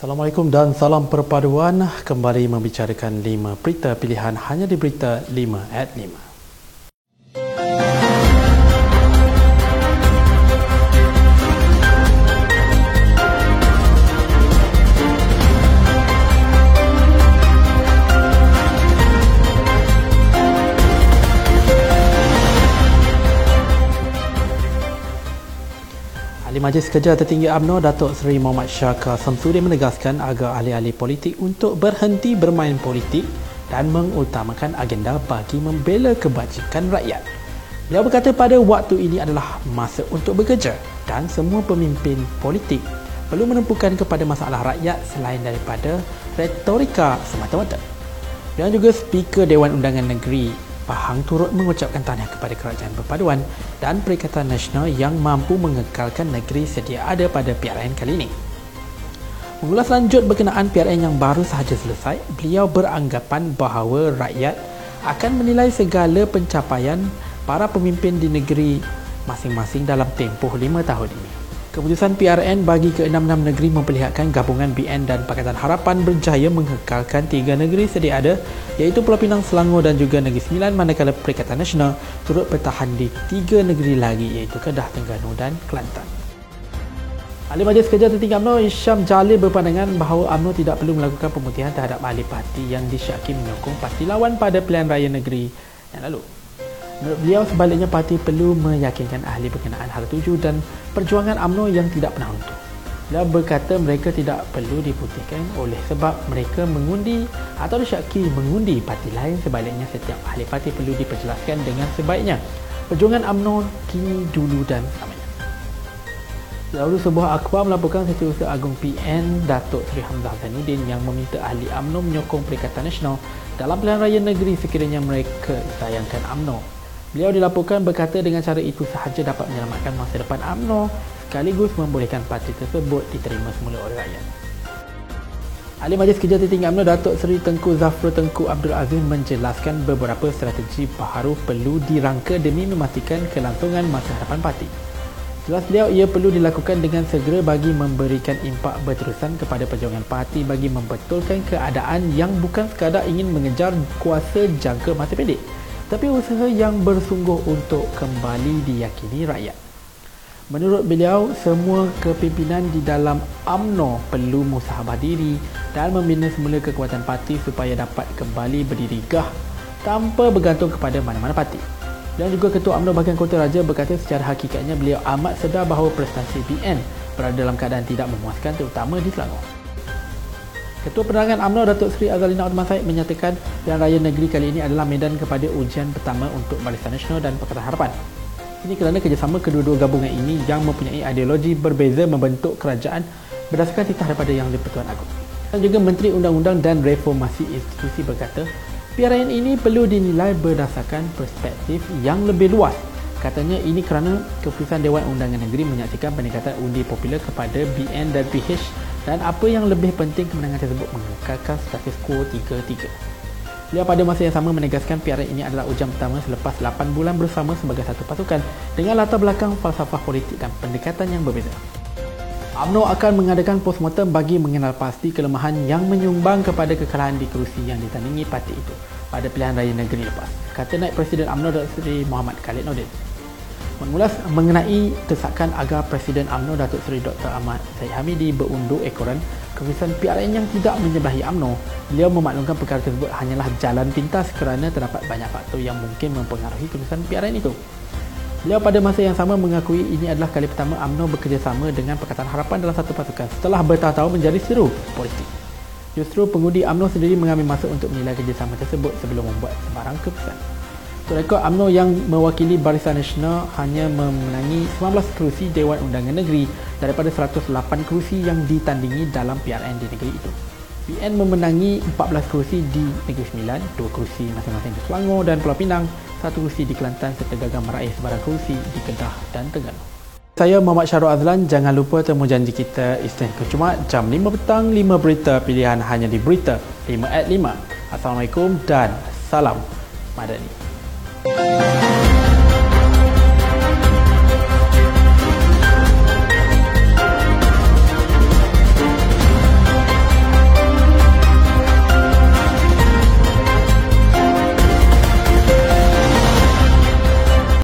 Assalamualaikum dan salam perpaduan kembali membicarakan 5 berita pilihan hanya di berita 5 at 5. Majlis Kerja Tertinggi UMNO Datuk Seri Muhammad Syaka Samsudin menegaskan agar ahli-ahli politik untuk berhenti bermain politik dan mengutamakan agenda bagi membela kebajikan rakyat. Beliau berkata pada waktu ini adalah masa untuk bekerja dan semua pemimpin politik perlu menumpukan kepada masalah rakyat selain daripada retorika semata-mata. Dan juga Speaker Dewan Undangan Negeri Pahang turut mengucapkan tahniah kepada Kerajaan Perpaduan dan Perikatan Nasional yang mampu mengekalkan negeri sedia ada pada PRN kali ini. Mengulas lanjut berkenaan PRN yang baru sahaja selesai, beliau beranggapan bahawa rakyat akan menilai segala pencapaian para pemimpin di negeri masing-masing dalam tempoh lima tahun ini. Keputusan PRN bagi ke-66 negeri memperlihatkan gabungan BN dan Pakatan Harapan berjaya mengekalkan tiga negeri sedia ada iaitu Pulau Pinang, Selangor dan juga Negeri Sembilan manakala Perikatan Nasional turut bertahan di tiga negeri lagi iaitu Kedah, Terengganu dan Kelantan. Ahli Majlis Kerja Tertinggi UMNO Isyam Jalil berpandangan bahawa UMNO tidak perlu melakukan pemutihan terhadap ahli parti yang disyaki menyokong parti lawan pada pilihan raya negeri yang lalu. Beliau, sebaliknya parti perlu meyakinkan ahli berkenaan hal tuju dan perjuangan UMNO yang tidak pernah runtuh. Beliau berkata mereka tidak perlu diputihkan oleh sebab mereka mengundi atau disyaki mengundi parti lain sebaliknya setiap ahli parti perlu diperjelaskan dengan sebaiknya. Perjuangan UMNO kini dulu dan selamanya. Lalu sebuah akhbar melaporkan Setiausaha Agung PN Datuk Seri Hamzah Zainuddin yang meminta ahli UMNO menyokong Perikatan Nasional dalam pilihan raya negeri sekiranya mereka sayangkan UMNO. Beliau dilaporkan berkata dengan cara itu sahaja dapat menyelamatkan masa depan UMNO sekaligus membolehkan parti tersebut diterima semula oleh rakyat. Ahli Majlis Kerja Tertinggi UMNO Datuk Seri Tengku Zafrul Tengku Abdul Aziz menjelaskan beberapa strategi baharu perlu dirangka demi memastikan kelangsungan masa hadapan parti. Jelas beliau ia perlu dilakukan dengan segera bagi memberikan impak berterusan kepada perjuangan parti bagi membetulkan keadaan yang bukan sekadar ingin mengejar kuasa jangka masa pendek tapi usaha yang bersungguh untuk kembali diyakini rakyat. Menurut beliau, semua kepimpinan di dalam AMNO perlu musahabah diri dan membina semula kekuatan parti supaya dapat kembali berdiri gah tanpa bergantung kepada mana-mana parti. Dan juga Ketua UMNO Bahagian Kota Raja berkata secara hakikatnya beliau amat sedar bahawa prestasi BN berada dalam keadaan tidak memuaskan terutama di Selangor. Ketua Penerangan UMNO Datuk Seri Azalina Osman Said menyatakan pilihan raya negeri kali ini adalah medan kepada ujian pertama untuk Barisan Nasional dan Pakatan Harapan. Ini kerana kerjasama kedua-dua gabungan ini yang mempunyai ideologi berbeza membentuk kerajaan berdasarkan titah daripada Yang di-Pertuan Agong. Dan juga Menteri Undang-Undang dan Reformasi Institusi berkata PRN ini perlu dinilai berdasarkan perspektif yang lebih luas. Katanya ini kerana keputusan Dewan Undangan Negeri menyaksikan peningkatan undi popular kepada BN dan PH dan apa yang lebih penting kemenangan tersebut mengekalkan status quo 3-3. Beliau pada masa yang sama menegaskan PRN ini adalah ujian pertama selepas 8 bulan bersama sebagai satu pasukan dengan latar belakang falsafah politik dan pendekatan yang berbeza. UMNO akan mengadakan postmortem bagi mengenal pasti kelemahan yang menyumbang kepada kekalahan di kerusi yang ditandingi parti itu pada pilihan raya negeri lepas. Kata Naib Presiden UMNO Dr. Muhammad Khalid Nordin. Mengulas mengenai desakan agar Presiden UMNO Datuk Seri Dr. Ahmad Syed Hamidi berundur ekoran keputusan PRN yang tidak menyebelah UMNO, beliau memaklumkan perkara tersebut hanyalah jalan pintas kerana terdapat banyak faktor yang mungkin mempengaruhi keputusan PRN itu. Beliau pada masa yang sama mengakui ini adalah kali pertama UMNO bekerjasama dengan Pakatan Harapan dalam satu pasukan setelah bertahun-tahun menjadi seru politik. Justru pengundi UMNO sendiri mengambil masa untuk menilai kerjasama tersebut sebelum membuat sebarang keputusan. Untuk rekod UMNO yang mewakili Barisan Nasional hanya memenangi 19 kerusi Dewan Undangan Negeri daripada 108 kerusi yang ditandingi dalam PRN di negeri itu. PN memenangi 14 kerusi di Negeri Sembilan, 2 kerusi masing-masing di Selangor dan Pulau Pinang, satu kerusi di Kelantan serta gagal meraih sebarang kerusi di Kedah dan Terengganu. Saya Muhammad Syarul Azlan, jangan lupa temu janji kita Isnin ke Jumaat jam 5 petang 5 berita pilihan hanya di Berita 5 at 5. Assalamualaikum dan salam Madani. Thank you.